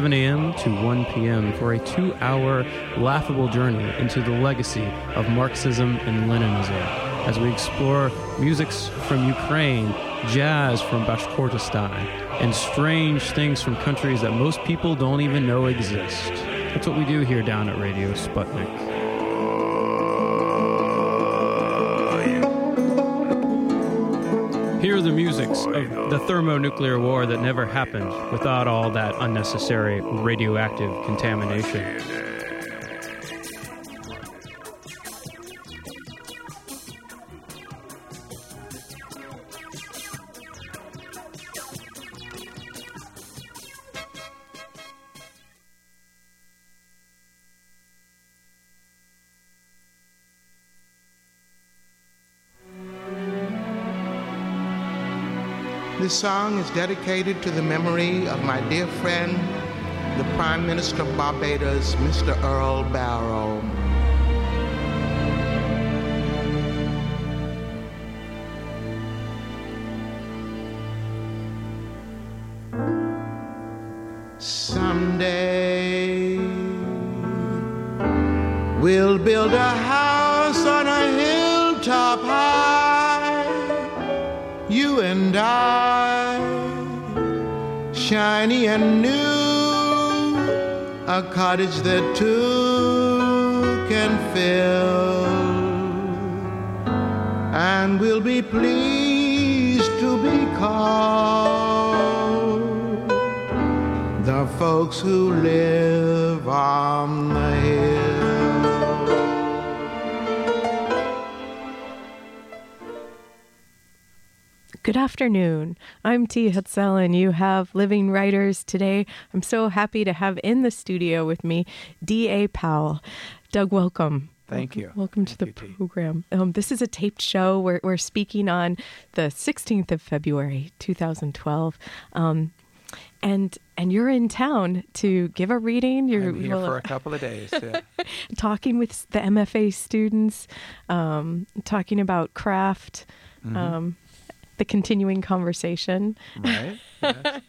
11 a.m. to 1 p.m. for a two hour laughable journey into the legacy of Marxism and Leninism as we explore musics from Ukraine, jazz from Bashkortostan, and strange things from countries that most people don't even know exist. That's what we do here down at Radio Sputnik. Of oh, the thermonuclear war that never happened without all that unnecessary radioactive contamination. This song is dedicated to the memory of my dear friend, the Prime Minister of Barbados, Mr. Errol Barrow. A cottage that two can fill, and we'll be pleased to be called the folks who live on the Good afternoon. I'm T. Hetzel, and you have Living Writers today. I'm so happy to have in the studio with me D.A. Powell. Doug, welcome. Thank you. Welcome to the you, program. Um, this is a taped show. We're, we're speaking on the 16th of February, 2012. Um, and and you're in town to give a reading. You're I'm here well, for a couple of days. Yeah. talking with the MFA students, um, talking about craft, Mm-hmm. um, the continuing conversation, right? Yes.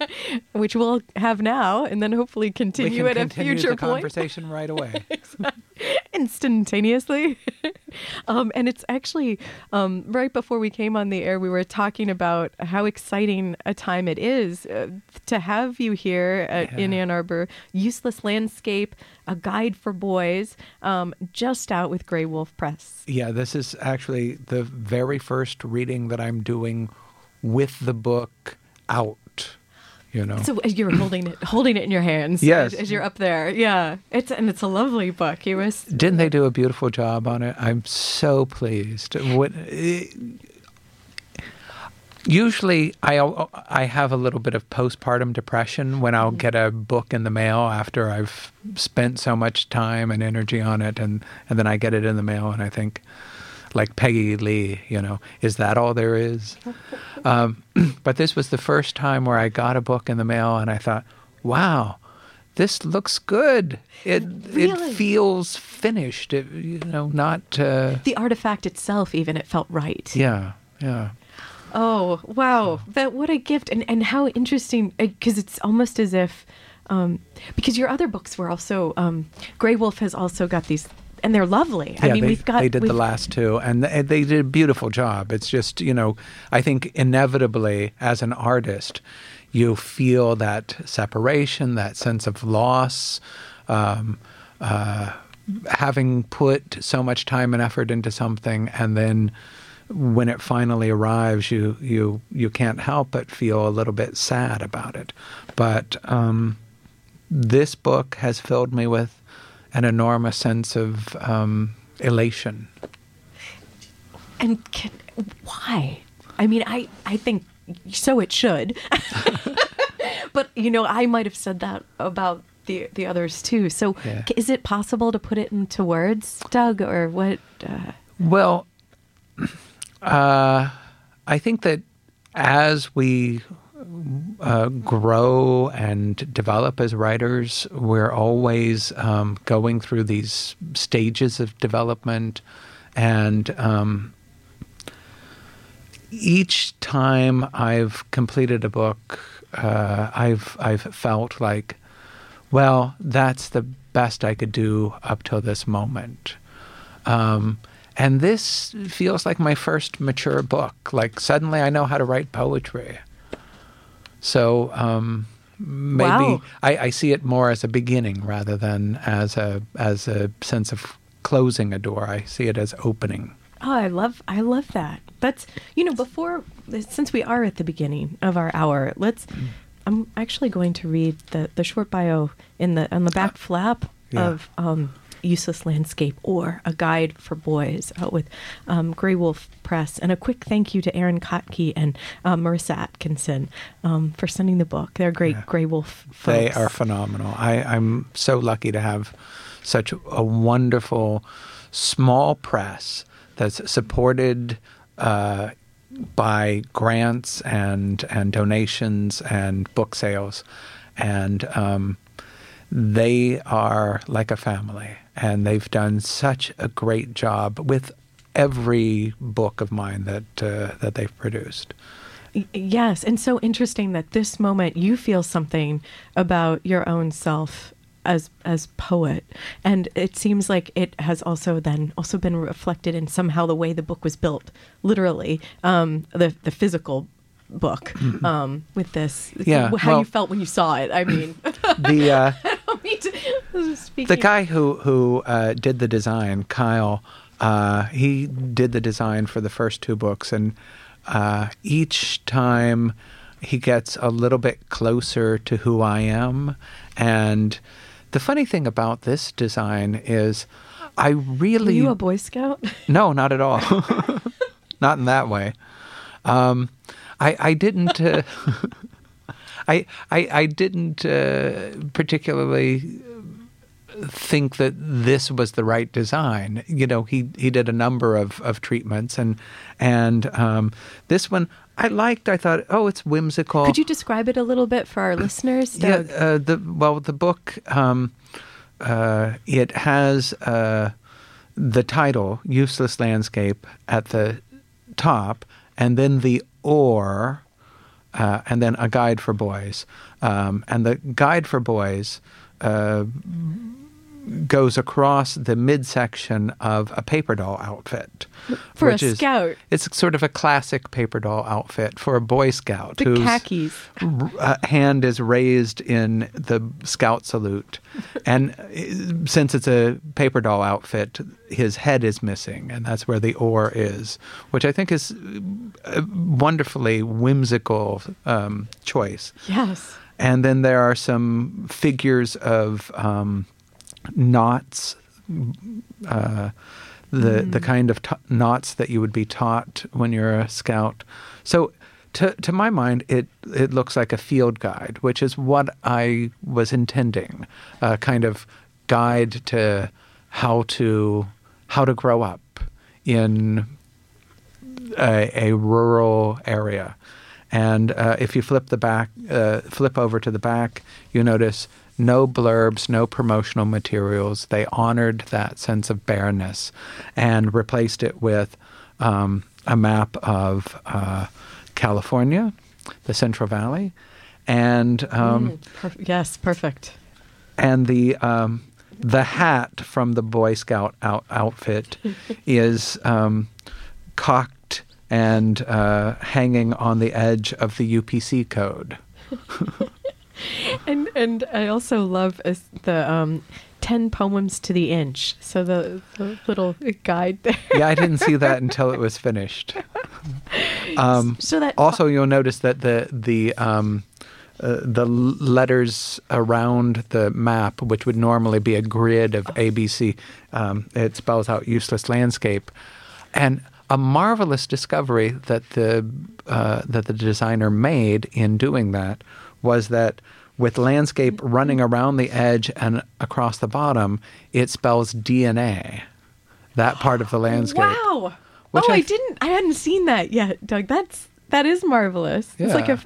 which we'll have now, and then hopefully continue at a continue future the point conversation right away. instantaneously. um, and it's actually um, right before we came on the air, we were talking about how exciting a time it is uh, to have you here at, in Ann Arbor. Useless Landscape, a guide for boys, um, just out with Graywolf Press. yeah, this is actually the very first reading that I'm doing with the book out. You know, So you're holding it, holding it in your hands, Yes. as, as you're up there, yeah. It's and it's a lovely book. You was didn't they do a beautiful job on it? I'm so pleased. What, eh, usually, I I have a little bit of postpartum depression when I'll get a book in the mail after I've spent so much time and energy on it, and and then I get it in the mail, and I think, like Peggy Lee, you know, is that all there is? Um, but this was the first time where I got a book in the mail, and I thought, wow. This looks good. It Really? it feels finished. It, you know, not uh, the artifact itself. Even it felt right. yeah, yeah. Oh wow! That what a gift, and and how interesting because it's almost as if um, because your other books were also um, Graywolf has also got these, and they're lovely. I mean, they, we've got they did the last two, and they, they did a beautiful job. It's just you know, I think inevitably as an artist, you feel that separation, that sense of loss. Um, uh, having put so much time and effort into something, and then when it finally arrives, you you you can't help but feel a little bit sad about it. But um, this book has filled me with an enormous sense of um, elation. And can, why? I mean, I I think so. It should. but you know, I might have said that about the the others too. So, Yeah. is it possible to put it into words, Doug, or what? Uh, Well, uh, I think that as we uh, grow and develop as writers, we're always um, going through these stages of development, and um, each time I've completed a book, uh, I've I've felt like, well, that's the best I could do up till this moment. Um, and this feels like my first mature book. Like suddenly I know how to write poetry. So um, maybe Wow. I, I see it more as a beginning rather than as a as a sense of closing a door. I see it as opening. Oh, I love I love that. That's you know before since we are at the beginning of our hour, let's. I'm actually going to read the the short bio in the on the back flap Yeah. of um, useless landscape or a guide for boys out with um, Graywolf Press, and a quick thank you to Erin Kottke and um, Marissa Atkinson um, for sending the book. They're great Yeah. Grey Wolf. Folks. They are phenomenal. I, I'm so lucky to have such a wonderful small press that's supported uh, by grants and and donations and book sales, and um, they are like a family, and they've done such a great job with every book of mine that uh, that they've produced. Yes, and so interesting that this moment you feel something about your own self as as poet, and it seems like it has also then also been reflected in somehow the way the book was built, literally, um, the the physical book um, with this. Yeah, how well- you felt when you saw it. I mean, The uh, I mean to the guy who who uh, did the design, Kyle, uh, he did the design for the first two books, and uh, each time he gets a little bit closer to who I am. And the funny thing about this design is, I Were really you a Boy Scout? no, not at all. not in that way. Um, I I didn't. Uh, I I I didn't uh, particularly think that this was the right design. You know, he he did a number of of treatments, and and um, this one I liked. I thought, oh, it's whimsical. Could you describe it a little bit for our listeners? Doug? Yeah, uh, the well, the book um, uh, it has uh, the title "Useless Landscape" at the top, and then the or, uh, and then a guide for boys. Um, and the guide for boys uh, goes across the midsection of a paper doll outfit. For a is- scout. It's sort of a classic paper doll outfit for a Boy Scout. The khakis. uh, hand is raised in the scout salute. And uh, since it's a paper doll outfit, his head is missing, and that's where the oar is, which I think is a wonderfully whimsical um, choice. Yes. And then there are some figures of um, knots, uh, the the kind of t- knots that you would be taught when you're a scout. So, to to my mind, it it looks like a field guide, which is what I was intending, a kind of guide to how to how to grow up in a, a rural area. And uh, if you flip the back, uh, flip over to the back, you notice no blurbs, no promotional materials. They honored that sense of bareness and replaced it with um, a map of uh, California, the Central Valley, and um, Per- yes, perfect. and the um, the hat from the Boy Scout out- outfit is um, cocked and uh, hanging on the edge of the UPC code. And and I also love is the um, ten poems to the inch. So the, the little guide there. Yeah, I didn't see that until it was finished. Um, So that also, you'll notice that the the um, uh, the letters around the map, which would normally be a grid of ABC, um, it spells out useless landscape, and a marvelous discovery that the uh, that the designer made in doing that was that with landscape running around the edge and across the bottom, it spells DNA. That part of the landscape. Wow. Oh, I I, didn't. I hadn't seen that yet, Doug. That's that is marvelous. It's like Yeah.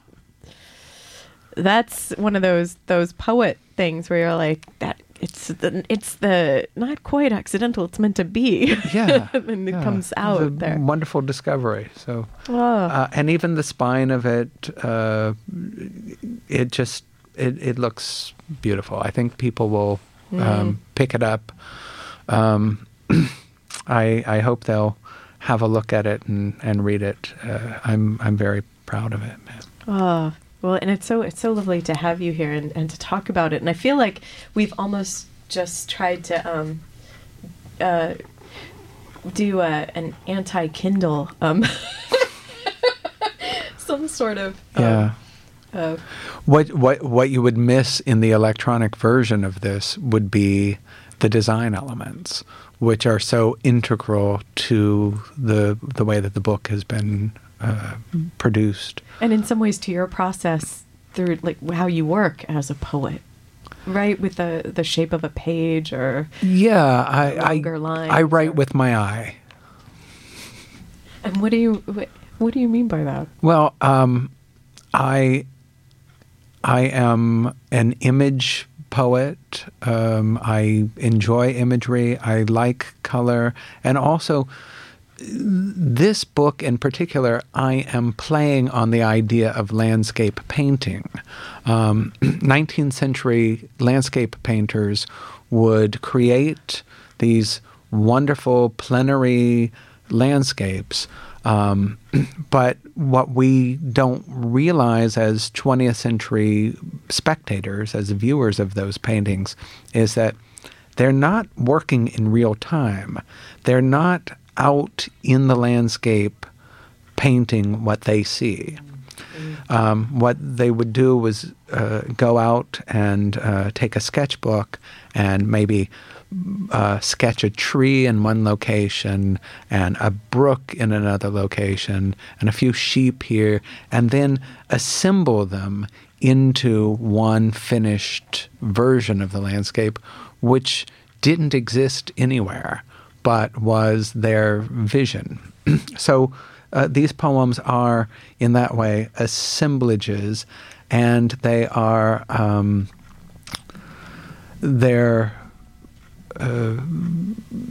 a. That's one of those those poet things where you're like that it's the it's the not quite accidental. It's meant to be. Yeah, and it yeah. comes out a there. Wonderful discovery. So, Oh. uh, and even the spine of it, uh, it just it, it looks beautiful. I think people will Mm. um, pick it up. Um, I I hope they'll have a look at it and, and read it. Uh, I'm I'm very proud of it. Man. Oh, well, and it's so it's so lovely to have you here and, and to talk about it. And I feel like we've almost just tried to um, uh, do a, an anti Kindle, um, some sort of um, Yeah. uh, What what what you would miss in the electronic version of this would be the design elements, which are so integral to the the way that the book has been uh, produced. and in some ways to your process through like how you work as a poet, right? With the the shape of a page or Yeah, I Longer I, lines I write or- with my eye. and what do you what, what do you mean by that? Well, um, I I am an image poet. Um, I enjoy imagery. I like color, and also this book in particular, I am playing on the idea of landscape painting. Um, 19th century landscape painters would create these wonderful plenary landscapes. Um, but what we don't realize as 20th century spectators, as viewers of those paintings, is that they're not working in real time. They're not out in the landscape painting what they see. Um, what they would do was uh, go out and uh, take a sketchbook and maybe uh, sketch a tree in one location and a brook in another location and a few sheep here, and then assemble them into one finished version of the landscape, which didn't exist anywhere but was their vision. so uh, these poems are, in that way, assemblages, and they are um, uh,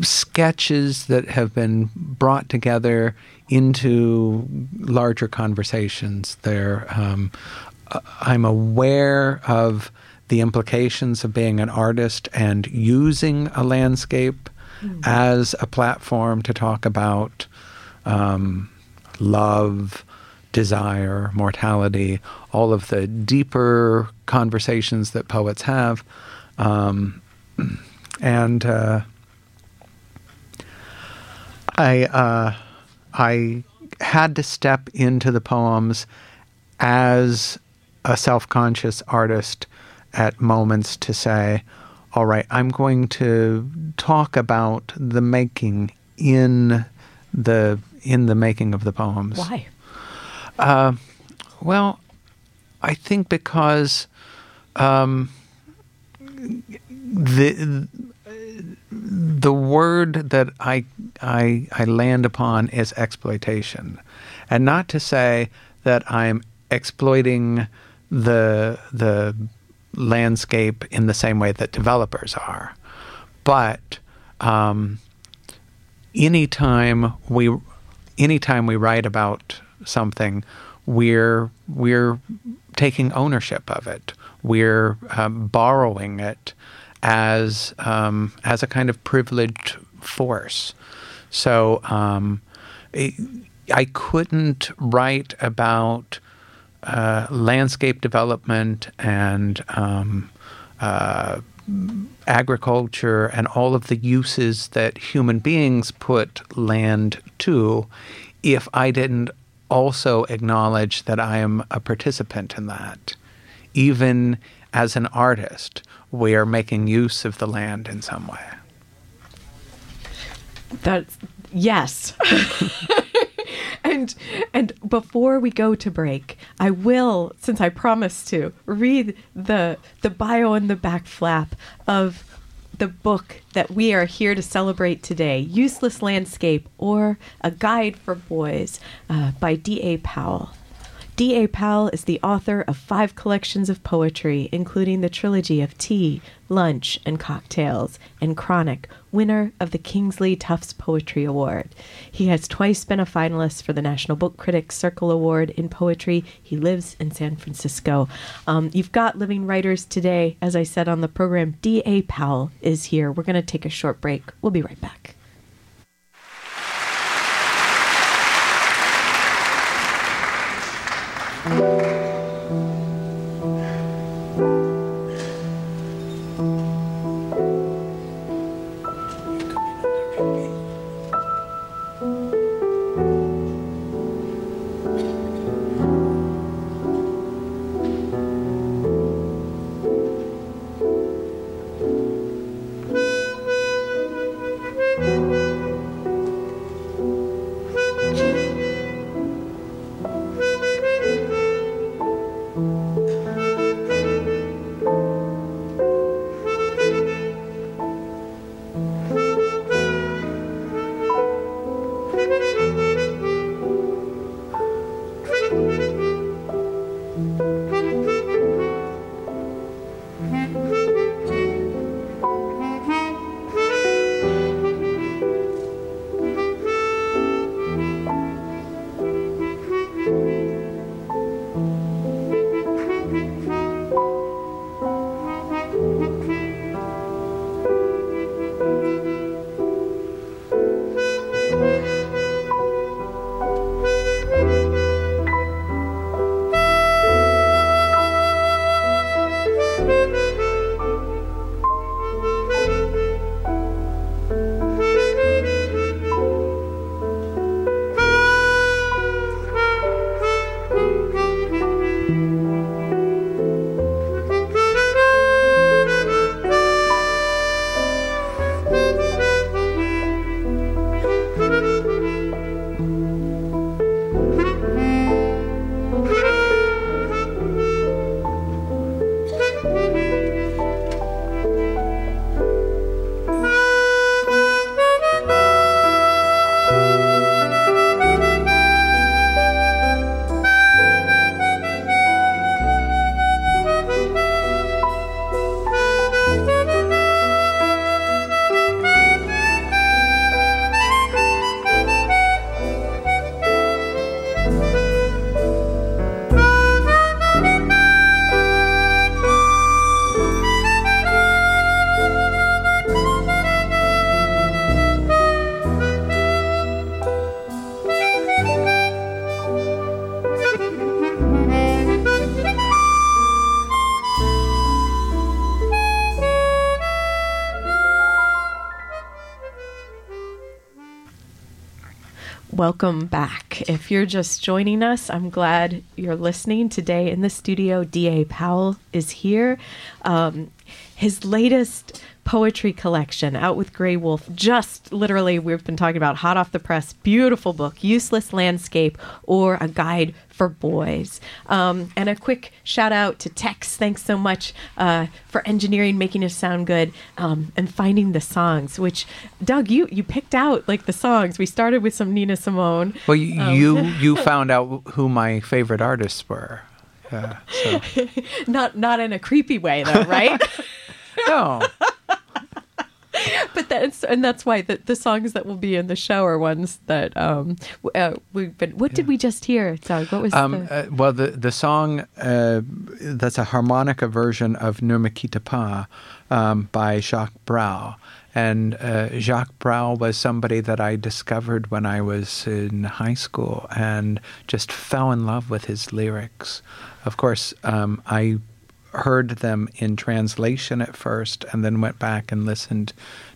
sketches that have been brought together into larger conversations. They're um, I'm aware of the implications of being an artist and using a landscape as a platform to talk about um, love, desire, mortality, all of the deeper conversations that poets have. Um, and uh, I, uh, I had to step into the poems as a self conscious artist at moments to say, all right, I'm going to talk about the making in the in the making of the poems. Why? Well, I think because um, the the word that I, I I land upon is exploitation, and not to say that I'm exploiting the the landscape in the same way that developers are, but um, anytime we anytime we write about something, we're we're taking ownership of it. We're um, borrowing it as um, as a kind of privileged force. So um, it, I couldn't write about uh, landscape development and um, uh, agriculture and all of the uses that human beings put land to if I didn't also acknowledge that I am a participant in that. Even as an artist, we are making use of the land in some way. That's yes. and and before we go to break, I will, since I promised to, read the the bio on the back flap of the book that we are here to celebrate today, Useless Landscape or A Guide for Boys uh, by D.A. Powell. D.A. Powell is the author of five collections of poetry, including the trilogy of Tea, Lunch, and Cocktails, and Chronic, winner of the Kingsley Tufts Poetry Award. He has twice been a finalist for the National Book Critics Circle Award in poetry. He lives in San Francisco. Um, you've got Living Writers today. As I said on the program, D.A. Powell is here. We're going to take a short break. We'll be right back. Welcome back. If you're just joining us, I'm glad you're listening. Today in the studio, D.A. Powell is here. Um, his latest poetry collection out with Graywolf. Just literally, we've been talking about hot off the press, beautiful book, Useless Landscape or A Guide for Boys. Um, and a quick shout out to Tex. Thanks so much uh, for engineering, making us sound good, um, and finding the songs. Which, Doug, you you picked out like the songs. We started with some Nina Simone. Well, you um, you, you found out who my favorite artists were. Yeah, so. not not in a creepy way though, right? no. But that's and that's why the, the songs that will be in the show are ones that um uh, we've been. What yeah. did we just hear? Sorry, what was? Um, the... Uh, well, the the song uh, that's a harmonica version of quitte pas um, by Jacques Brel. And uh, Jacques Brel was somebody that I discovered when I was in high school and just fell in love with his lyrics. Of course, um, I heard them in translation at first and then went back and listened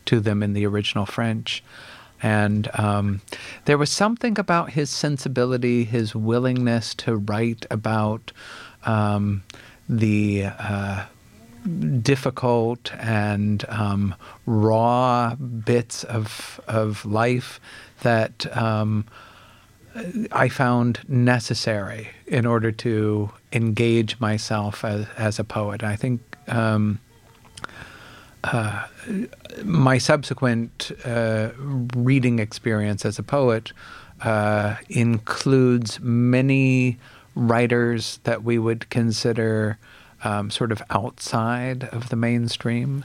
to them in the original French. And um, there was something about his sensibility, his willingness to write about um, the uh, difficult and um, raw bits of of life that um, I found necessary in order to engage myself as, as a poet. I think um, uh, my subsequent uh, reading experience as a poet uh, includes many writers that we would consider um, sort of outside of the mainstream.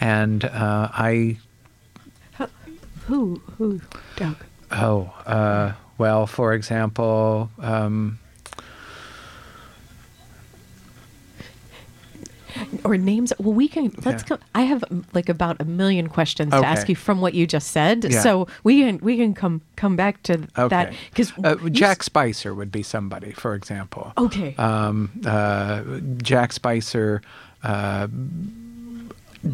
And uh, I, Who? Who? Doug? oh, uh, well, for example, um, Or names? Well, we can. Let's Yeah. go. I have um, like about a million questions to ask you from what you just said. Yeah. So we can we can come come back to that okay. because uh, Jack Spicer would be somebody, for example. Okay. Um, uh, Jack Spicer uh,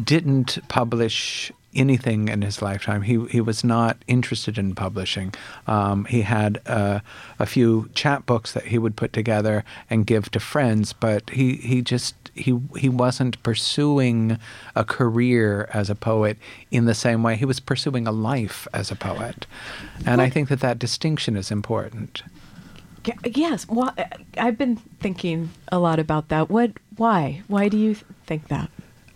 didn't publish anything in his lifetime. He he was not interested in publishing. Um, he had uh, a few chapbooks that he would put together and give to friends, but he he just he he wasn't pursuing a career as a poet in the same way he was pursuing a life as a poet. And I think that that distinction is important. Yes. Well, I've been thinking a lot about that. What? Why? Why do you think that?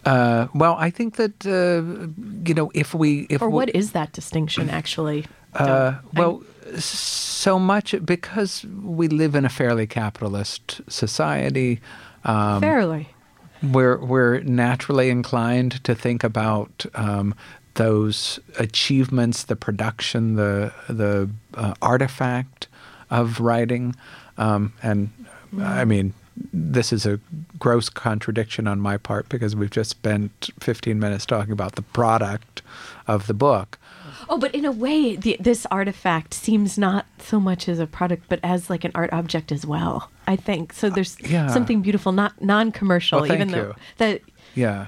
Uh, well, I think that uh, you know if we if Or what is that distinction actually? uh, well s- so much because we live in a fairly capitalist society. Um, fairly. we're we're naturally inclined to think about um, those achievements, the production, the the uh, artifact of writing, um, and I mean. This is a gross contradiction on my part because we've just spent 15 minutes talking about the product of the book. Oh, but in a way, the, this artifact seems not so much as a product, but as like an art object as well. I think so. There's yeah. something beautiful, not non-commercial, Well, even though you. that. Yeah,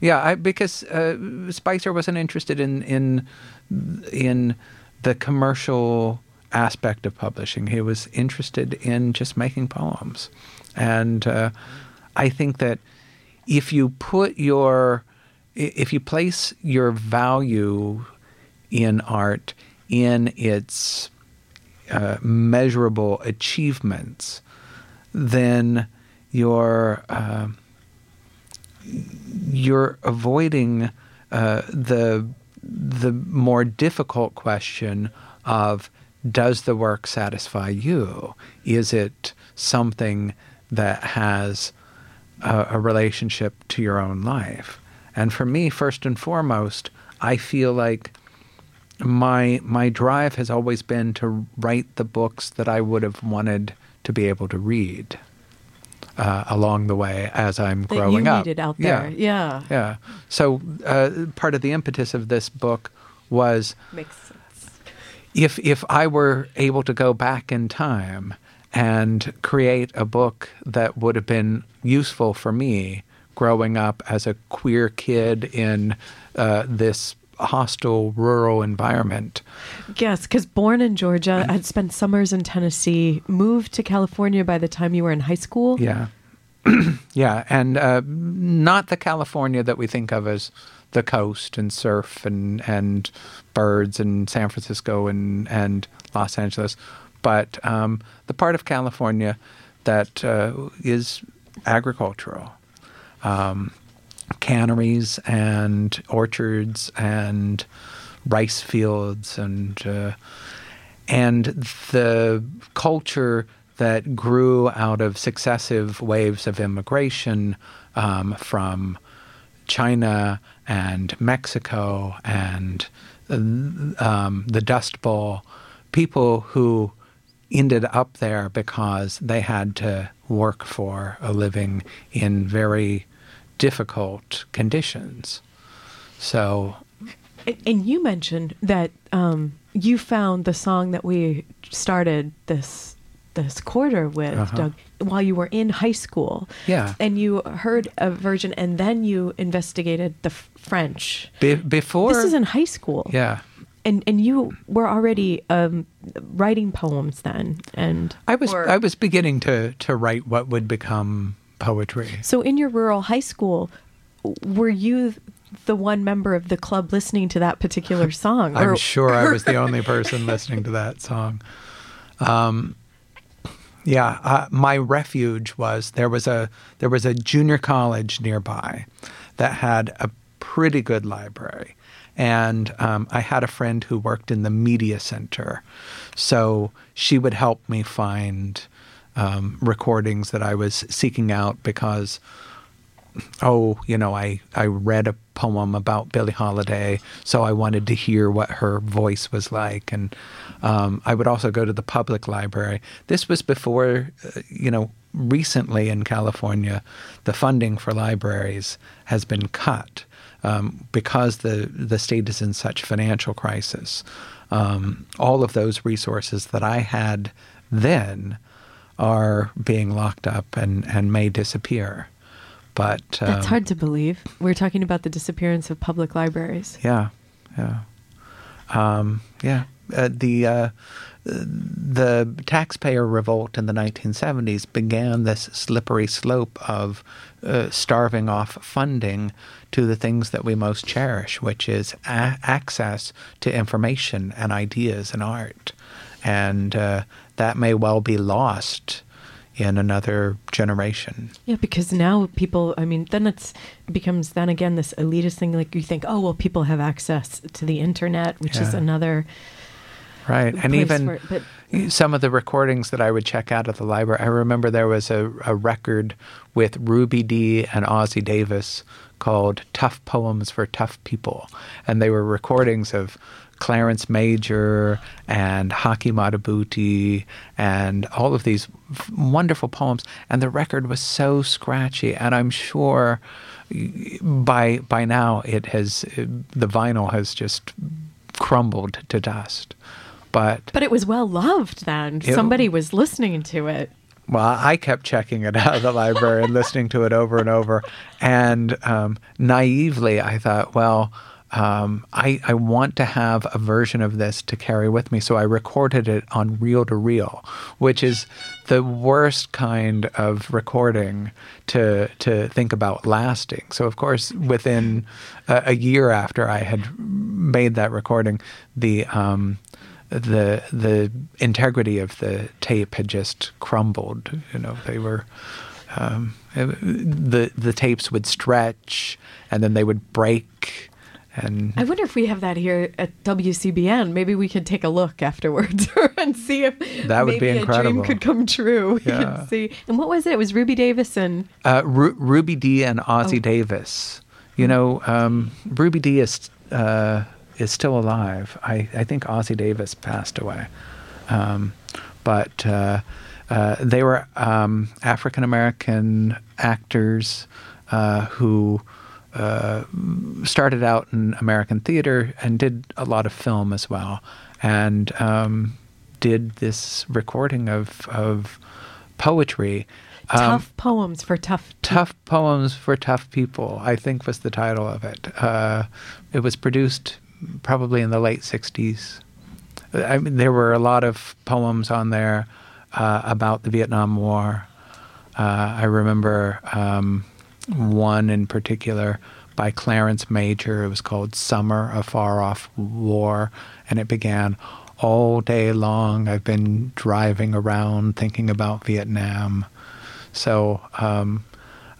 yeah. I, because uh, Spicer wasn't interested in in in the commercial aspect of publishing. He was interested in just making poems, and uh, I think that if you put your if you place your value in art in its uh, measurable achievements, then you're uh, you're avoiding uh, the the more difficult question of does the work satisfy you? Is it something that has a, a relationship to your own life? And for me, first and foremost, I feel like my my drive has always been to write the books that I would have wanted to be able to read uh, along the way as I'm That growing you up. needed out Yeah. there. Yeah. Yeah. So uh, part of the impetus of this book was Makes sense. if if I were able to go back in time and create a book that would have been useful for me growing up as a queer kid in uh, this hostile rural environment. Yes, because born in Georgia, I'd spent summers in Tennessee, moved to California by the time you were in high school. Yeah. yeah, and uh, not the California that we think of as the coast and surf and and birds and San Francisco and and Los Angeles, but um, the part of California that uh, is agricultural, um, canneries and orchards and rice fields and uh, and the culture that grew out of successive waves of immigration um, from China and Mexico and um, the Dust Bowl, people who ended up there because they had to work for a living in very difficult conditions. So, And, you mentioned that um, you found the song that we started this this quarter with, Uh-huh. Doug, while you were in high school. Yeah. And you heard a version, and then you investigated the f- French. be, before This is in high school. yeah, And and you were already um, writing poems then, and I was or- I was beginning to to write what would become poetry. So in your rural high school, were you the one member of the club listening to that particular song? I'm Or- sure I was the only person listening to that song. Um, yeah, uh, my refuge was there was a there was a junior college nearby that had a pretty good library, and um, I had a friend who worked in the media center, so she would help me find um, recordings that I was seeking out because oh, you know, I, I read a poem about Billie Holiday, so I wanted to hear what her voice was like. And um, I would also go to the public library. This was before, uh, you know, recently in California, the funding for libraries has been cut um, because the, the state is in such financial crisis. Um, all of those resources that I had then are being locked up and, and may disappear. But um, That's hard to believe. We're talking about the disappearance of public libraries. Yeah, yeah, um, yeah. Uh, the uh, the taxpayer revolt in the 1970s began this slippery slope of uh, starving off funding to the things that we most cherish, which is a- access to information and ideas and art, and uh, that may well be lost in another generation. Yeah, because now people, I mean, then it's it becomes then again this elitist thing. Like you think, oh well, people have access to the internet, which is another. Right. And even it, but- some of the recordings that I would check out at the library, I remember there was a, a record with Ruby Dee and Ossie Davis called Tough Poems for Tough People. And they were recordings of Clarence Major and Haki Madhubuti and all of these wonderful poems. And the record was so scratchy. And I'm sure by by now it has the vinyl has just crumbled to dust. But But it was well loved then. It- Somebody was listening to it. Well, I kept checking it out of the library and listening to it over and over. And um, naively, I thought, well, um, I, I want to have a version of this to carry with me. So I recorded it on reel to reel, which is the worst kind of recording to, to think about lasting. So, of course, within a, a year after I had made that recording, the. Um, the the integrity of the tape had just crumbled. You know, they were um, the the tapes would stretch and then they would break. And I wonder if we have that here at WCBN. Maybe we could take a look afterwards and see if That would be incredible. a dream could come true. We Yeah. could see. And what was it? It was Ruby Davis and uh, Ru- Ruby Dee and Ossie Oh. Davis. You know, um, Ruby Dee is uh, is still alive. I, I think Ossie Davis passed away, um, but uh, uh, they were um, African American actors uh, who. Uh, started out in American theater and did a lot of film as well, and um, did this recording of of poetry. Um, Tough Poems for Tough Tough Poems for Tough People, I think was the title of it. Uh, it was produced probably in the late 60s. I mean, there were a lot of poems on there uh, about the Vietnam War. Uh, I remember um, one in particular by Clarence Major. It was called Summer, a Far Off War, and it began all day long. I've been driving around thinking about Vietnam. So um,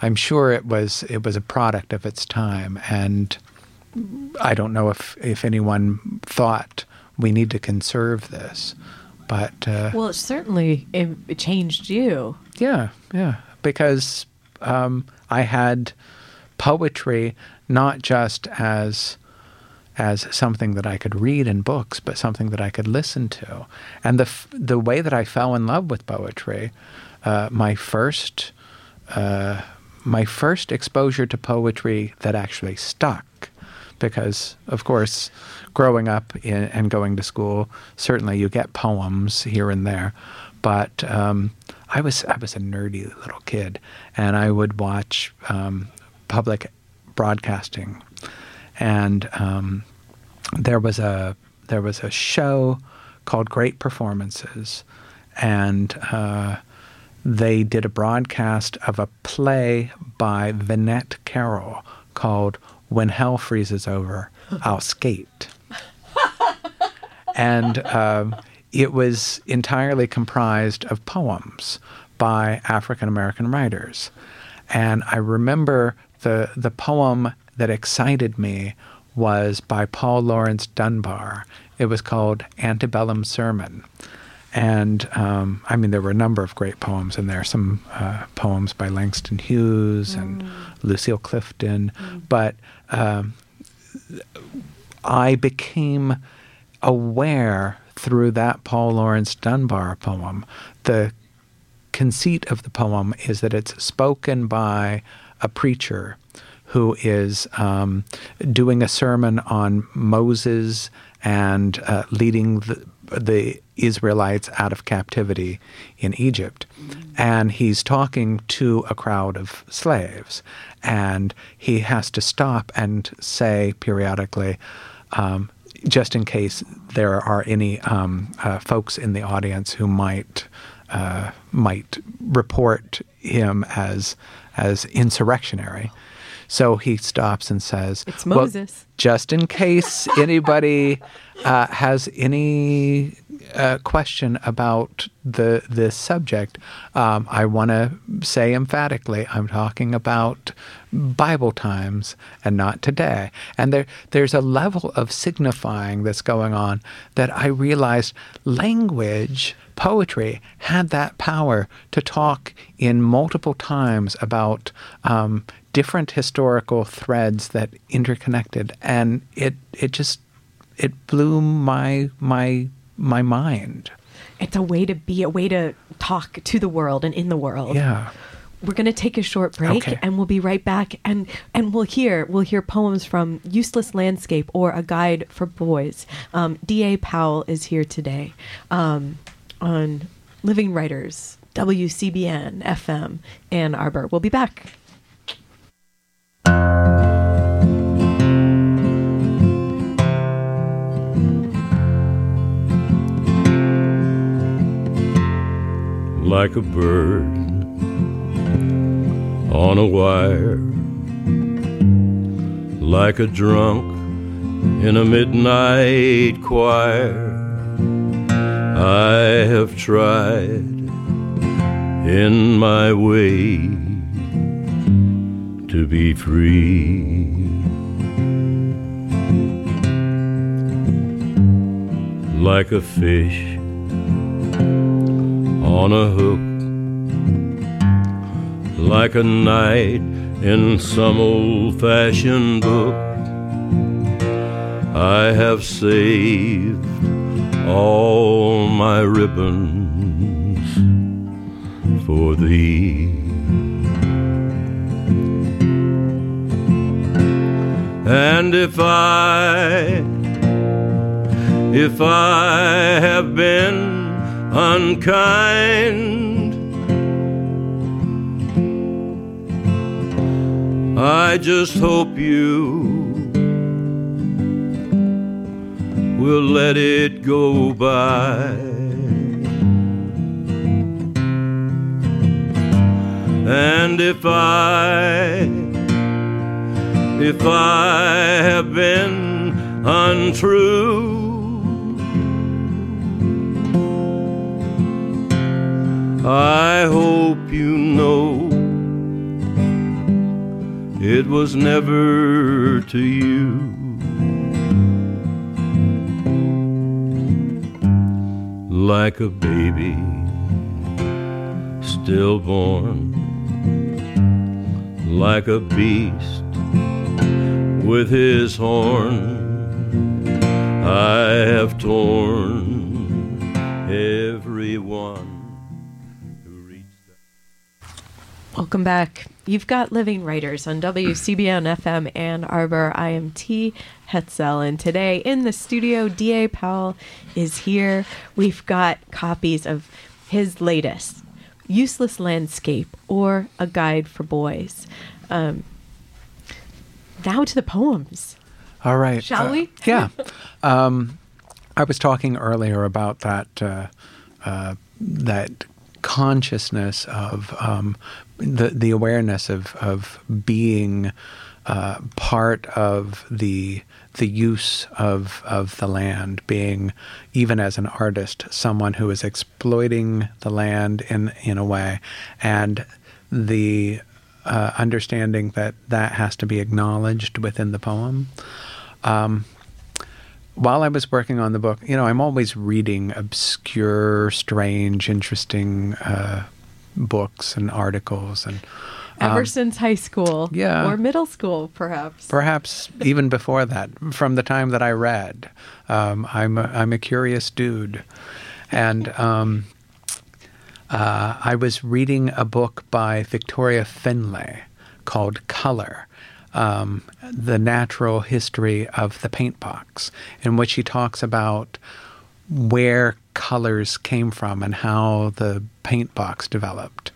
I'm sure it was it was a product of its time, and I don't know if if anyone thought we need to conserve this, but uh, Well, it certainly it, it changed you. yeah, yeah, because um, I had poetry not just as as something that I could read in books, but something that I could listen to. And the f- the way that I fell in love with poetry, uh, my first uh, my first exposure to poetry that actually stuck, because of course, growing up in, and going to school, certainly you get poems here and there, but um, I was I was a nerdy little kid, and I would watch um, public broadcasting, and um, there was a there was a show called Great Performances, and uh, they did a broadcast of a play by Vinette Carroll called "When Hell Freezes Over, I'll Skate." and um, it was entirely comprised of poems by African American writers. And I remember the the poem that excited me was by Paul Laurence Dunbar. It was called Antebellum Sermon. and um, I mean, there were a number of great poems in there. Some uh, poems by Langston Hughes and Lucille Clifton, but um, I became aware through that Paul Laurence Dunbar poem. The conceit of the poem is that it's spoken by a preacher who is um, doing a sermon on Moses and uh, leading the, the Israelites out of captivity in Egypt. And he's talking to a crowd of slaves. And he has to stop and say periodically, um, just in case there are any um, uh, folks in the audience who might uh, might report him as as insurrectionary. So he stops and says, It's "Well, Moses." just in case anybody uh, has any uh, question about the this subject, um, I want to say emphatically, I'm talking about Bible times and not today. And there there's a level of signifying that's going on that I realized language. Poetry had that power to talk in multiple times about um, different historical threads that interconnected, and it it just it blew my my my mind. It's a way to be, a way to talk to the world and in the world. Yeah. We're going to take a short break Okay. and we'll be right back and and we'll hear we'll hear poems from Useless Landscape or A Guide for Boys. Um, D.A. Powell is here today um, on Living Writers, WCBN FM, Ann Arbor. We'll be back. Like a bird on a wire, like a drunk in a midnight choir. I have tried in my way to be free. Like a fish on a hook like a knight in some old fashioned book. I have saved all my ribbons for thee. And if I, if I have been unkind, I just hope you will let it go by. And if I, if I have been untrue, I hope you know it was never to you. Like a baby stillborn, like a beast with his horn, I have torn everyone who. Welcome back. You've got Living Writers on WCBN FM Ann Arbor. I am T. Hetzel, and today in the studio, D.A. Powell is here. We've got copies of his latest, Useless Landscape or A Guide for Boys. Um, now to the poems. All right. Shall Uh, we? Yeah. um, I was talking earlier about that uh, uh, that consciousness of um, the the awareness of of being uh, part of the the use of of the land, being even as an artist, someone who is exploiting the land in in a way, and the uh, understanding that that has to be acknowledged within the poem. Um, while I was working on the book, you know, I'm always reading obscure, strange, interesting uh, books and articles and Ever um, since high school, yeah. or middle school, perhaps. Perhaps even before that, from the time that I read, um, I'm a, I'm a curious dude, and um, uh, I was reading a book by Victoria Finlay called Color. Um, the natural history of the paint box, in which she talks about where colors came from and how the paint box developed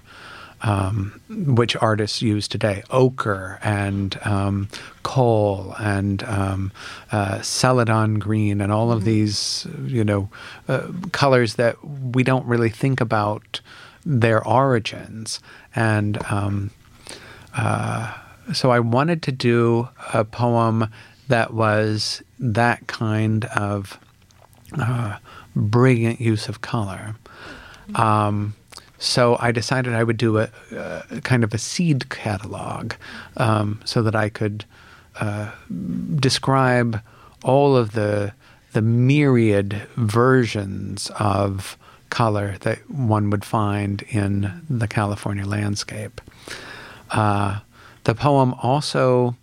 um, which artists use today ochre and um, coal and um, uh, celadon green and all of mm-hmm. these, you know, uh, colors that we don't really think about their origins. And um, uh, so I wanted to do a poem that was that kind of uh, brilliant use of color. Um, so I decided I would do a, a kind of a seed catalog um, so that I could uh, describe all of the the myriad versions of color that one would find in the California landscape. Uh, the poem also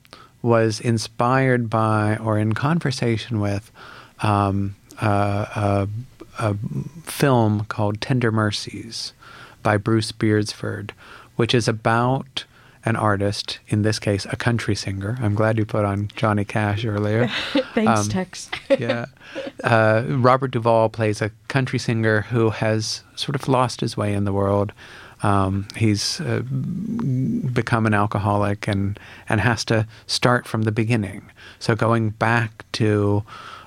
was inspired by or in conversation with um, a, a, film called Tender Mercies by Bruce Beresford, which is about an artist, in this case, a country singer. I'm glad you put on Johnny Cash earlier. Thanks, um, Tex. yeah. Uh, Robert Duvall plays a country singer who has sort of lost his way in the world. Um, he's uh, become an alcoholic and, and has to start from the beginning. So going back to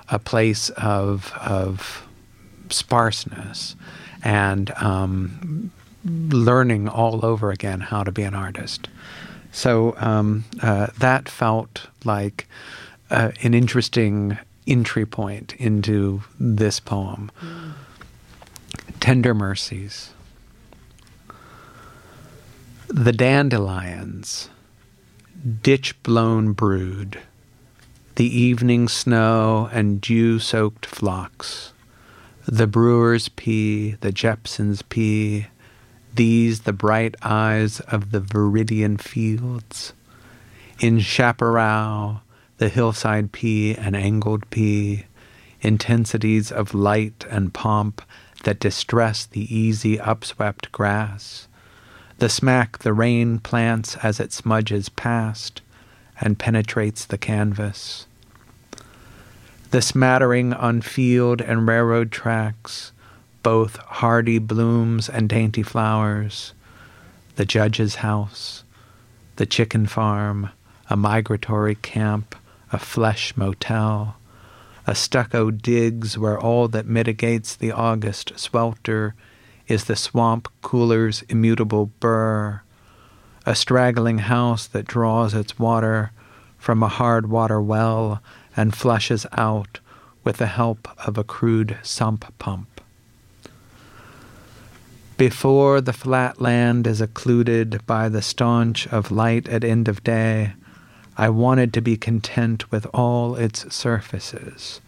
a place of, of sparseness and um, learning all over again how to be an artist. So um, uh, that felt like uh, an interesting entry point into this poem. Mm. Tender Mercies. The dandelions, ditch blown brood, the evening snow and dew soaked flocks, the brewer's pea, the Jepson's pea, these the bright eyes of the Viridian fields. In chaparral, the hillside pea and angled pea, intensities of light and pomp that distress the easy upswept grass, the smack the rain plants as it smudges past and penetrates the canvas, the smattering on field and railroad tracks, both hardy blooms and dainty flowers, the judge's house, the chicken farm, a migratory camp, a flesh motel, a stucco digs where all that mitigates the August swelter is the swamp cooler's immutable burr, a straggling house that draws its water from a hard water well and flushes out with the help of a crude sump pump. Before the flat land is occluded by the staunch of light at end of day, I wanted to be content with all its surfaces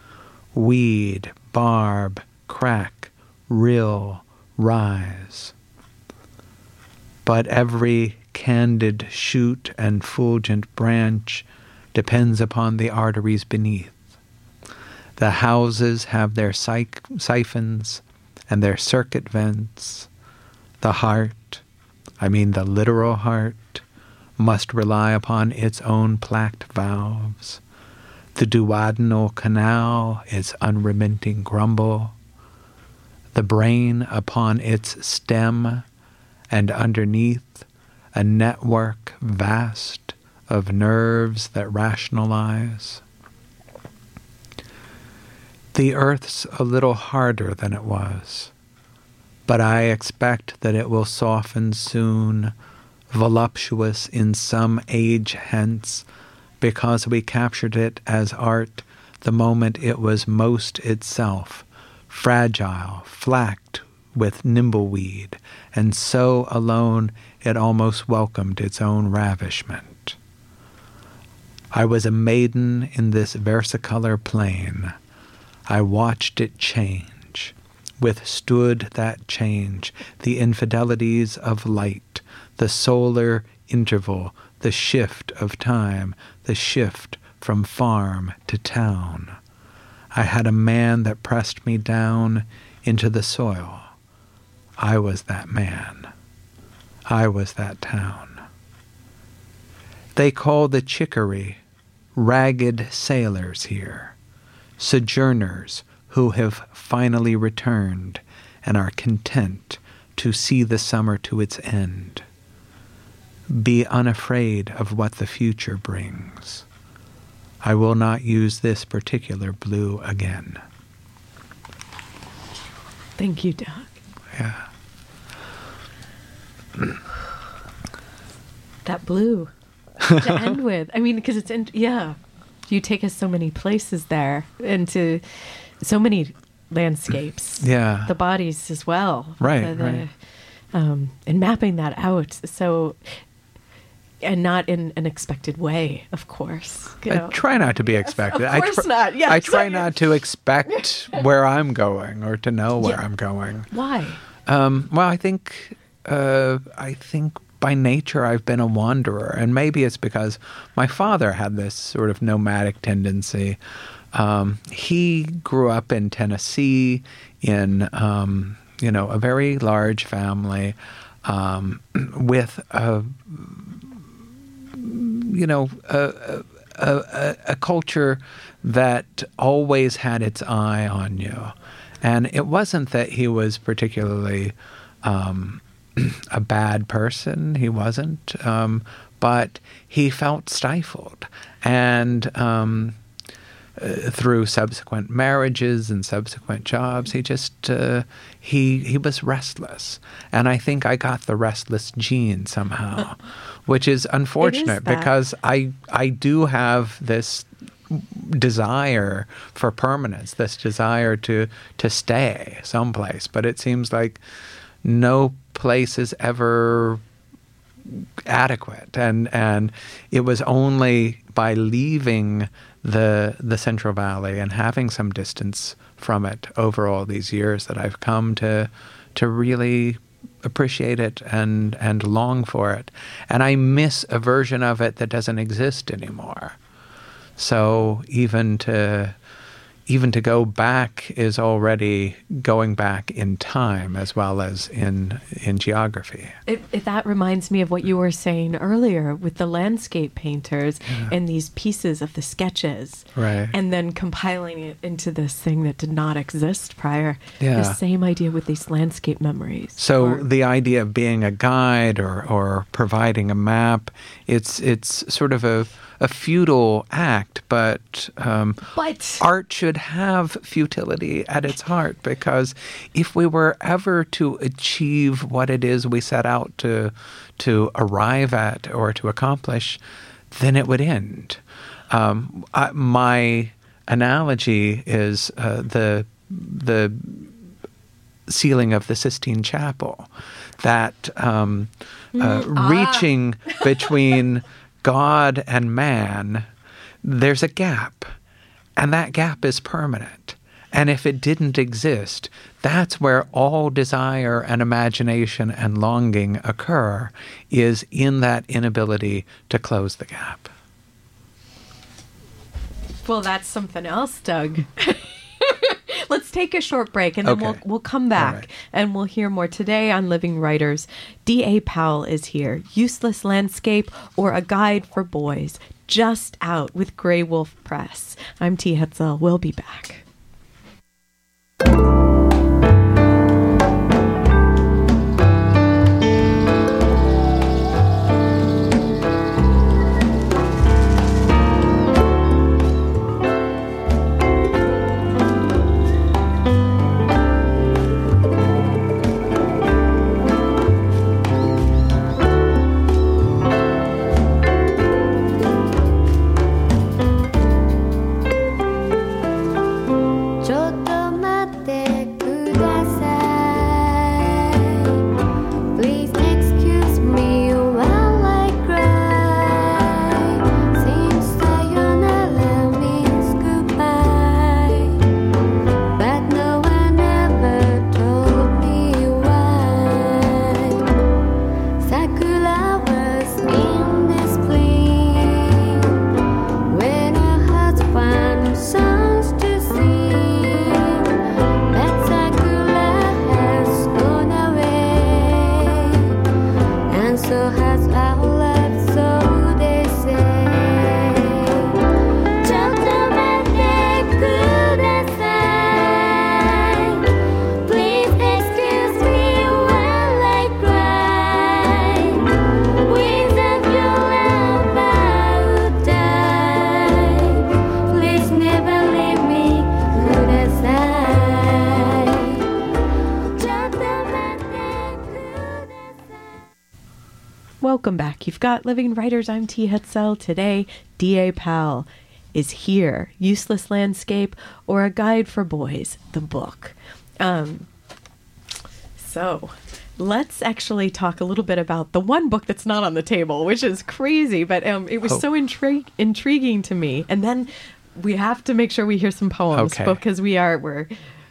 weed, barb, crack, rill, rise. But every candid shoot and fulgent branch depends upon the arteries beneath. The houses have their siphons and their circuit vents the heart, I mean the literal heart, must rely upon its own placked valves. The duodenal canal is unremitting grumble. The brain upon its stem, and underneath a network vast of nerves that rationalize. The earth's a little harder than it was but I expect that it will soften soon, voluptuous in some age hence, because we captured it as art the moment it was most itself, fragile, flacked with nimbleweed, and so alone it almost welcomed its own ravishment. I was a maiden in this versicolor plain, I watched it change, withstood that change, the infidelities of light, the solar interval, the shift of time, the shift from farm to town. I had a man that pressed me down into the soil. I was that man. I was that town. They call the chicory ragged sailors here, sojourners who have finally returned and are content to see the summer to its end. Be unafraid of what the future brings. I will not use this particular blue again. Thank you, Doc. Yeah. That blue to end with. I mean, because it's in, yeah, you take us so many places there into so many landscapes. Yeah. the bodies as well. Right, The- the, right. Um, and mapping that out so. And not in an expected way, of course. You know. I try not to be expected. Of course I tr- not. Yeah, I try not to expect where I'm going or to know where Yeah. I'm going. Why? Um, well, I think uh, I think by nature I've been a wanderer, and maybe it's because my father had this sort of nomadic tendency. Um, he grew up in Tennessee in um, you know a very large family um, with a you know a, a, a, a culture that always had its eye on you. And it wasn't that he was particularly um, a bad person, he wasn't, um, but he felt stifled. And um, uh, through subsequent marriages and subsequent jobs, he just uh, he he was restless, and I think I got the restless gene somehow, which is unfortunate that. because I I do have this desire for permanence, this desire to to stay someplace, but it seems like no place is ever adequate. And and it was only by leaving the the central valley and having some distance from it over all these years that I've come to to really appreciate it and and long for it. And I miss a version of it that doesn't exist anymore. So even to even to go back is already going back in time as well as in in geography It, it, that reminds me of what you were saying earlier with the landscape painters and these pieces of the sketches. Right. And then compiling it into this thing that did not exist prior. Yeah. The same idea with these landscape memories. So Or- the idea of being a guide or, or providing a map, it's it's sort of a, a futile act, but um, But- art should have futility at its heart because if we were ever to achieve what it is we set out to to arrive at or to accomplish, then it would end. Um, I, my analogy is uh, the the ceiling of the Sistine Chapel, that um, uh, reaching between God and man, there's a gap, and that gap is permanent. And if it didn't exist, that's where all desire and imagination and longing occur, is in that inability to close the gap. Well, that's something else, Doug. Take a short break and then Okay. we'll we'll come back right. and we'll hear more today on Living Writers. D.A. Powell is here. Useless Landscape or a Guide for Boys. Just out with Graywolf Press. I'm T. Hetzel. We'll be back. Welcome back. You've got Living Writers. I'm T. Hetzel. Today, D.A. Powell is here. Useless Landscape or A Guide for Boys, the book. Um, so, let's actually talk a little bit about the one book that's not on the table, which is crazy, but um, it was Oh. so intrig- intriguing to me. And then we have to make sure we hear some poems Okay. because we are we're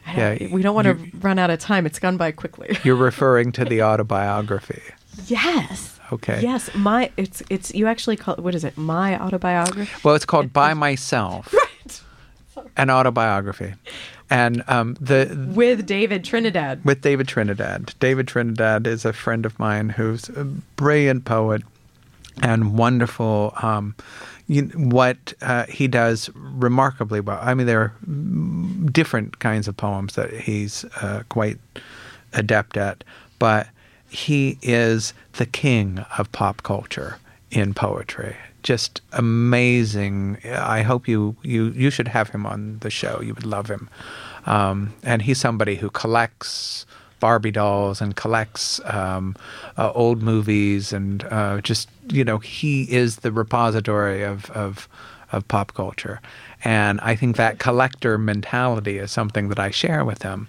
Yeah, we don't want to run out of time. It's gone by quickly. You're referring to the autobiography. Yes. Okay. Yes, my it's it's you actually call it what is it? My autobiography. Well, it's called By Myself, Right. an autobiography. And um, the With David Trinidad. with David Trinidad. David Trinidad is a friend of mine who's a brilliant poet and wonderful. Um, you, what uh, he does remarkably well. I mean, there are different kinds of poems that he's uh, quite adept at, but he is the king of pop culture in poetry. Just amazing. I hope you, you, you should have him on the show. You would love him. Um, and he's somebody who collects Barbie dolls and collects um, uh, old movies and uh, just you know he is the repository of, of of pop culture, and I think that collector mentality is something that I share with him.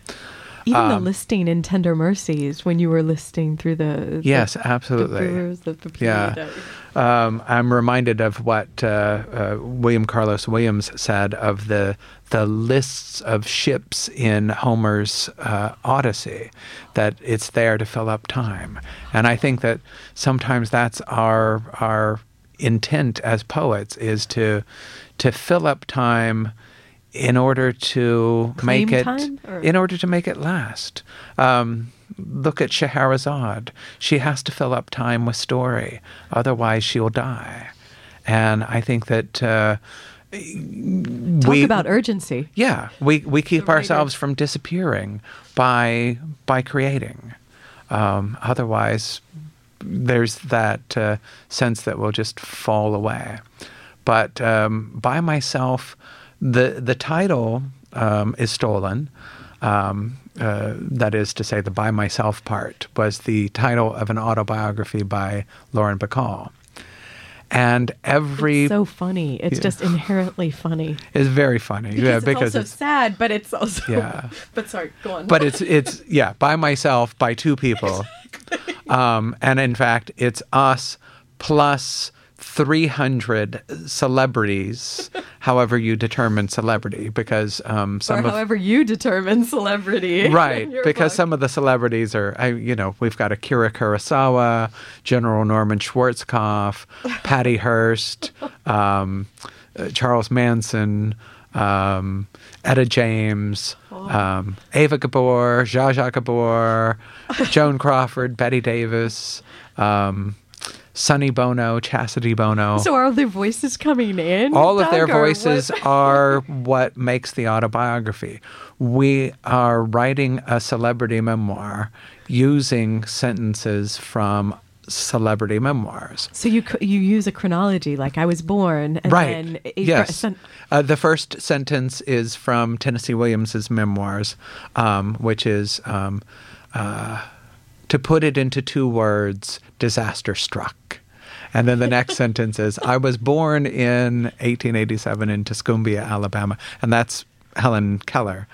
Even the Um, listing in Tender Mercies when you were listing through the, the Yes, absolutely. the, the Yeah. Um, I'm reminded of what uh, uh, William Carlos Williams said of the the lists of ships in Homer's uh, Odyssey, that it's there to fill up time, and I think that sometimes that's our our intent as poets is to to fill up time in order to Claim make it or- in order to make it last. Um, look at Scheherazade. She has to fill up time with story, otherwise she'll die. And I think that uh, Talk we about urgency. yeah we we keep ourselves from disappearing by by creating. Um, otherwise, there's that uh, sense that we'll just fall away. But um, by myself, the the title um, is stolen. Um, uh, that is to say, the by myself part was the title of an autobiography by Lauren Bacall. And every so funny. It's Yeah. just inherently funny. is very funny. Because yeah, because it's also it's sad, but it's also Yeah. but sorry, go on. but it's it's yeah by myself by two people um, and in fact it's us plus 300 celebrities however you determine celebrity because um, or some of however you determine celebrity. right because book. some of the celebrities are I, you know we've got akira kurosawa general norman schwarzkopf patty hearst um, uh, charles manson um, etta james um, eva gabor zsa zsa gabor joan crawford bette davis um, Sonny Bono, Chastity Bono So are their voices coming in? all of their voices what? are what makes the autobiography. We are writing a celebrity memoir using sentences from celebrity memoirs. So you you use a chronology, like I was born, and right. yes. sen- Uh, the first sentence is from Tennessee Williams's memoirs, um, which is um, uh, to put it into two words: disaster struck. And then the next sentence is, I was born in 1887 in Tuscumbia, Alabama. And that's Helen Keller.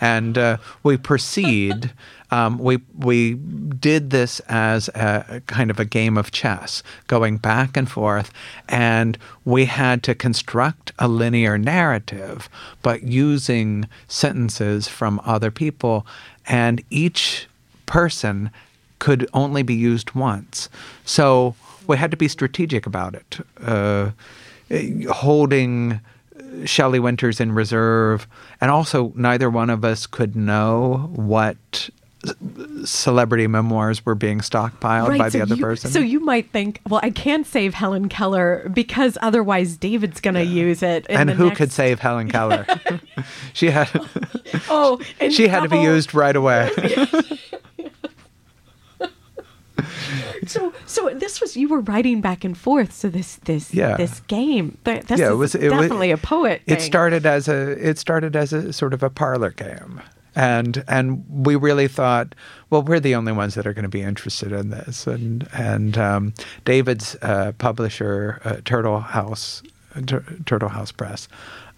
And uh, we proceed, um, we, we did this as a, a kind of a game of chess, going back and forth. And we had to construct a linear narrative, but using sentences from other people. And each person could only be used once. So we had to be strategic about it, uh, holding Shelley Winters in reserve, and also neither one of us could know what celebrity memoirs were being stockpiled by so the other you, person. So you might think, well, I can't save Helen Keller because otherwise David's going to use it. in and who next- could save Helen Keller? she had Oh, she had to be used right away. So, so this was you were writing back and forth. So this, this, Yeah. this game. This yeah, it was it was- definitely a poet. It started as a it started as a sort of a parlor game, and and we really thought, well, we're the only ones that are going to be interested in this. And and um, David's uh, publisher, uh, Turtle House, Tur- Turtle House Press,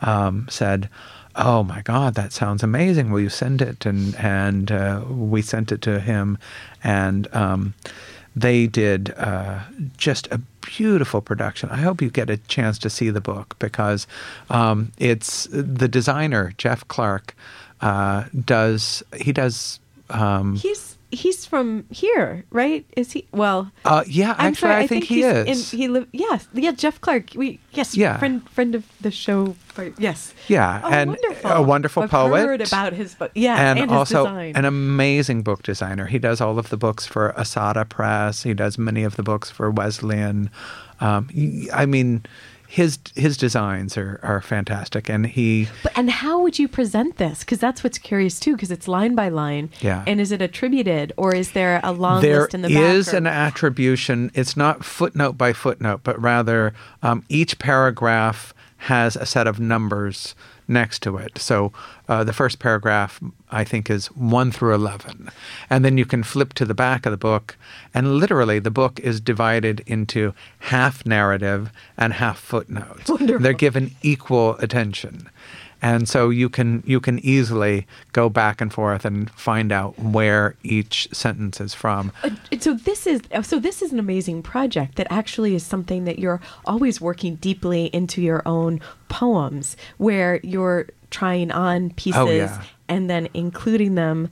um, said. Oh my God, that sounds amazing! Will you send it? And and uh, we sent it to him, and um, they did uh, just a beautiful production. I hope you get a chance to see the book because um, it's the designer Jeff Clark uh, does he does um, He's he's from here, right? Is he? Well, uh, yeah I'm actually sorry, I, think, he he's is In, he live. Yes, yeah. Jeff Clark. We yes. Yeah. Friend friend of the show. Yes. Yeah, Oh, and wonderful. a wonderful I've poet. Heard about his book. Yeah, and, and, his also design. an amazing book designer. He does all of the books for Ahsahta Press. He does many of the books for Wesleyan. Um, he- I mean, his his designs are, are fantastic, and he But, and how would you present this? Because that's what's curious too. Because it's line by line. Yeah. And is it attributed, or is there a long There list in the back? is or- an attribution. It's not footnote by footnote, but rather um, each paragraph has a set of numbers next to it. So uh, the first paragraph, I think, is 1 through 11. And then you can flip to the back of the book, and literally the book is divided into half narrative and half footnotes. Wonderful. They're given equal attention. And so you can you can easily go back and forth and find out where each sentence is from. Uh, so this is so this is an amazing project that actually is something that you're always working deeply into your own poems where you're trying on pieces Oh, yeah. and then including them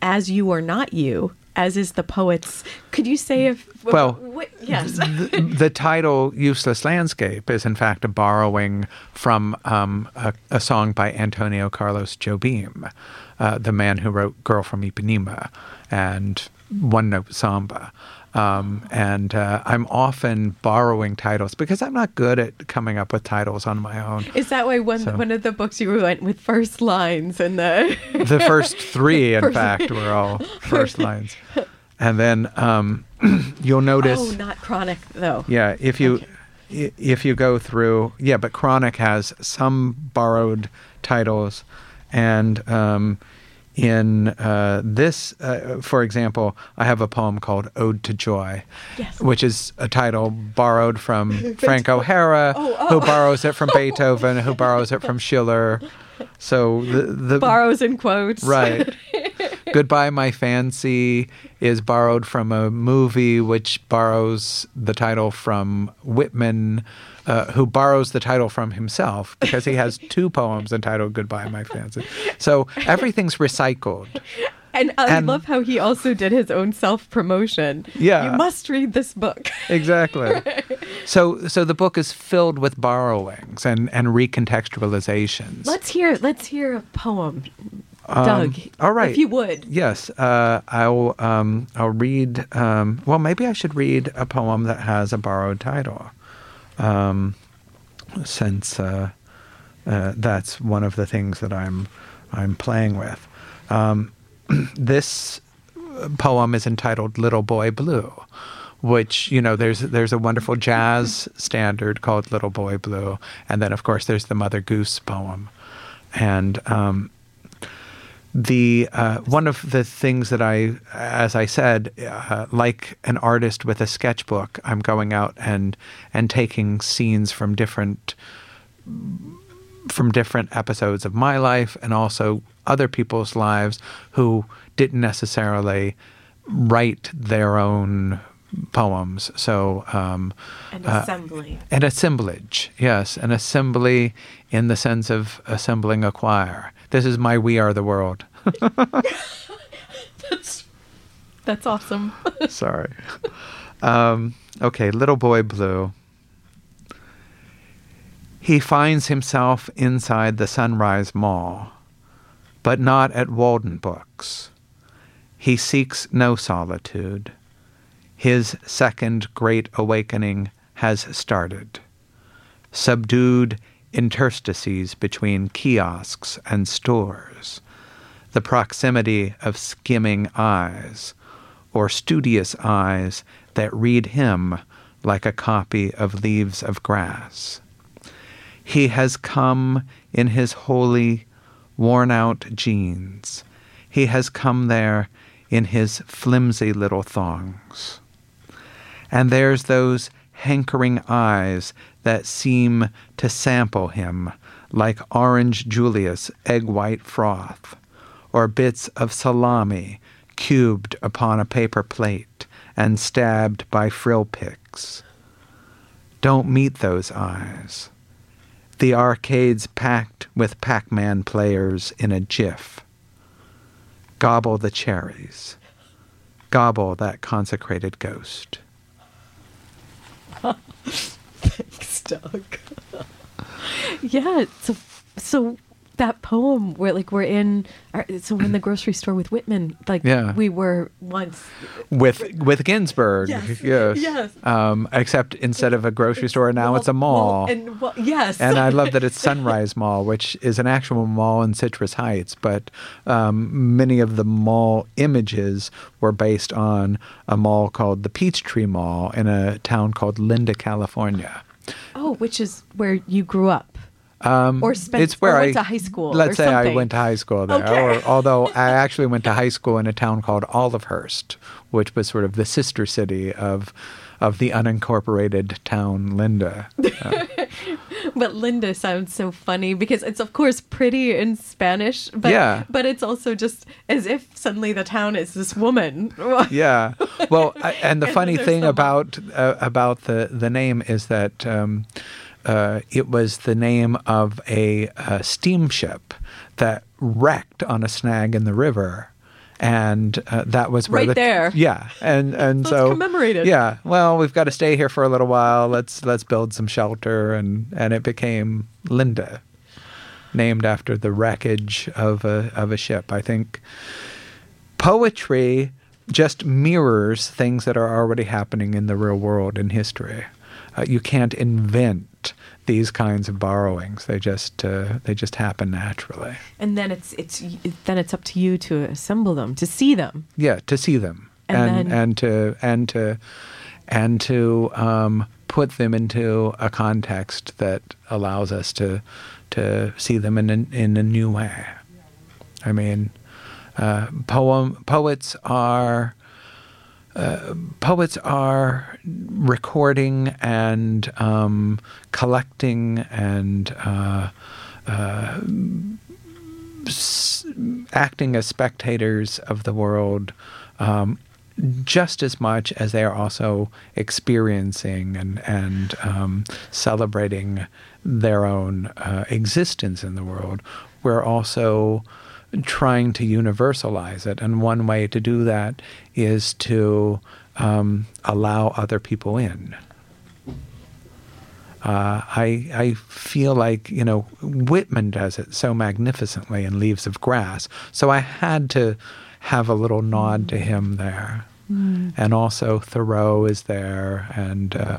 as you are not you as is the poet's could you say if Well, what, yes the, the title "Useless Landscape" is in fact a borrowing from um, a, a song by Antonio Carlos Jobim, uh, the man who wrote "Girl from Ipanema" and "One Note Samba." Um, and uh, I'm often borrowing titles because I'm not good at coming up with titles on my own. is that why one So- one of the books you went with first lines and the the first three, in First- fact, were all first lines. And then um, you'll notice. oh not chronic though Yeah, if you i if you go through, yeah, but Chronic has some borrowed titles, and um, in uh, this, uh, for example, I have a poem called "Ode to Joy," Yes. which is a title borrowed from Frank O'Hara, Oh, oh. who borrows it from Beethoven, who borrows it from Schiller. So the the borrows in quotes Right. Goodbye, My Fancy is borrowed from a movie which borrows the title from Whitman, uh, who borrows the title from himself because he has two poems entitled Goodbye, My Fancy. So everything's recycled. And I And- love how he also did his own self promotion. Yeah. You must read this book. Exactly. So, so the book is filled with borrowings and, and recontextualizations. Let's hear let's hear a poem. Doug. Um, all right. If you would. Yes, uh, I'll um, I'll read. Um, well, maybe I should read a poem that has a borrowed title, um, since uh, uh, that's one of the things that I'm I'm playing with. Um, this poem is entitled "Little Boy Blue." Which you know, there's there's a wonderful jazz standard called "Little Boy Blue," and then of course there's the Mother Goose poem, and um, the uh, one of the things that I, as I said, uh, like an artist with a sketchbook, I'm going out and and taking scenes from different from different episodes of my life and also other people's lives who didn't necessarily write their own poems. So um, An uh, assembly. an assemblage, yes, an assembly in the sense of assembling a choir. This is my We Are the World. That's that's awesome. Sorry. Um, okay, Little Boy Blue. He finds himself inside the Sunrise Mall, but not at Walden Books. He seeks no solitude. His second great awakening has started. Subdued interstices between kiosks and stores, the proximity of skimming eyes, or studious eyes that read him like a copy of Leaves of Grass. He has come in his holy, worn out jeans He has come there in his flimsy little thongs. And there's those hankering eyes that seem to sample him like orange Julius egg white froth, or bits of salami cubed upon a paper plate and stabbed by frill picks. Don't meet those eyes. The arcades packed with Pac Man players in a jiff. Gobble the cherries. Gobble that consecrated ghost. Thanks, Doug. yeah. So, so that poem where like we're in, our, so we're in the grocery store with Whitman. Like Yeah. we were once. With with Ginsberg, Yes, yes. yes. Um, except instead of a grocery store, now it's a mall. well, and well, yes. and I love that it's Sunrise Mall, which is an actual mall in Citrus Heights. But um, many of the mall images were based on a mall called the Peachtree Mall in a town called Linda, California. oh, which is where you grew up. Um, Or spent- it's where or I to high school Let's say I went to high school there. Okay. Or, although I actually went to high school in a town called Olivehurst, which was sort of the sister city of of the unincorporated town Linda. But Linda sounds so funny because it's of course pretty in Spanish, but Yeah. but it's also just as if suddenly the town is this woman. yeah. Well, I, and the And funny thing some- about uh, about the the name is that um, uh, it was the name of a, uh steamship that wrecked on a snag in the river. And uh, that was Right the, there. yeah, and and So so, commemorated. Yeah, well, we've got to stay here for a little while. Let's let's build some shelter, and and it became Linda, named after the wreckage of a of a ship. I think poetry just mirrors things that are already happening in the real world in history. Uh, you can't invent these kinds of borrowings; they just uh, they just happen naturally. and then it's it's then it's up to you to assemble them, to see them. Yeah, to see them And and then- and to and to and to um, put them into a context that allows us to to see them in a, in a new way. I mean, uh, poem poets are poets are recording and um, collecting and uh, uh, s- acting as spectators of the world um, just as much as they are also experiencing and and um, celebrating their own uh, existence in the world. We're also trying to universalize it, and one way to do that is to um, allow other people in. Uh, I I feel like you know Whitman does it so magnificently in Leaves of Grass, so I had to have a little nod to him there, and also Thoreau is there, and uh,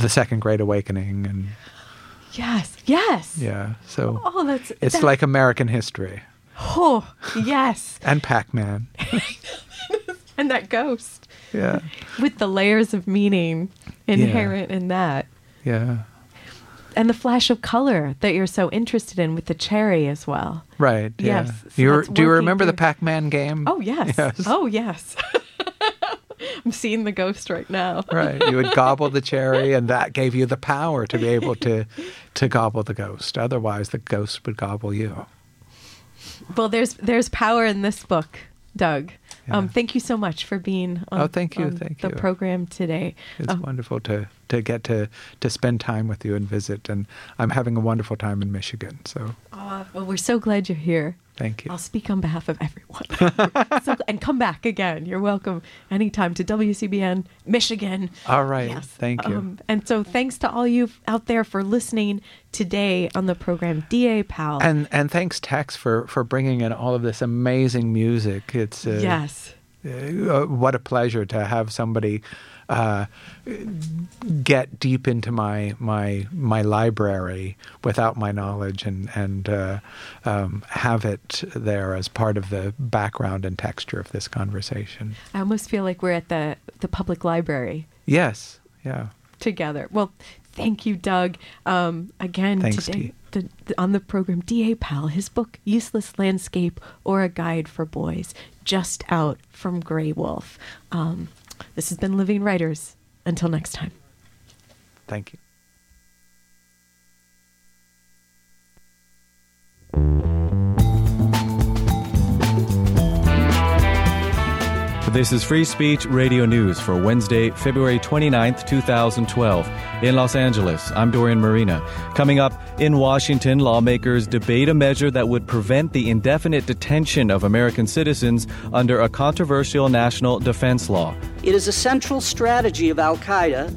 the Second Great Awakening, and Yes, yes. yeah, so Oh, that's it's that- like American history. Oh yes, and Pac-Man, and that ghost yeah, with the layers of meaning inherent in that. yeah, And the flash of color that you're so interested in with the cherry as well. right, yeah. Yes, so you do you remember the Pac-Man game? Oh yes. Yes. Oh yes. I'm seeing the ghost right now. Right. You would gobble the cherry, and that gave you the power to be able to to gobble the ghost. Otherwise, the ghost would gobble you. Well, there's there's power in this book, Doug. Um, thank you so much for being on, Oh, thank you, thank the you. program today. It's Um, wonderful to to get to to spend time with you and visit. And I'm having a wonderful time in Michigan. So well, we're so glad you're here. thank you. I'll speak on behalf of everyone. so, and come back again. You're welcome anytime to WCBN Michigan. All right. Yes. Thank you. Um, and so, thanks to all you out there for listening today on the program, DA Powell. and and thanks Tex for for bringing in all of this amazing music. It's uh, yes. uh, what a pleasure to have somebody uh, get deep into my my my library without my knowledge and and uh, um, have it there as part of the background and texture of this conversation. I almost feel like we're at the, the public library Yes, yeah. together. Well, Thank you, Doug. Um, again, Thanks, today the, the, on the program, D.A. Powell, his book, Useless Landscape or a Guide for Boys, just out from Graywolf. Um, this has been Living Writers. Until next time. Thank you. This is Free Speech Radio News for Wednesday, February 29th, 2012. In Los Angeles, I'm Dorian Merina. Coming up in Washington, lawmakers debate a measure that would prevent the indefinite detention of American citizens under a controversial national defense law. It is a central strategy of Al Qaeda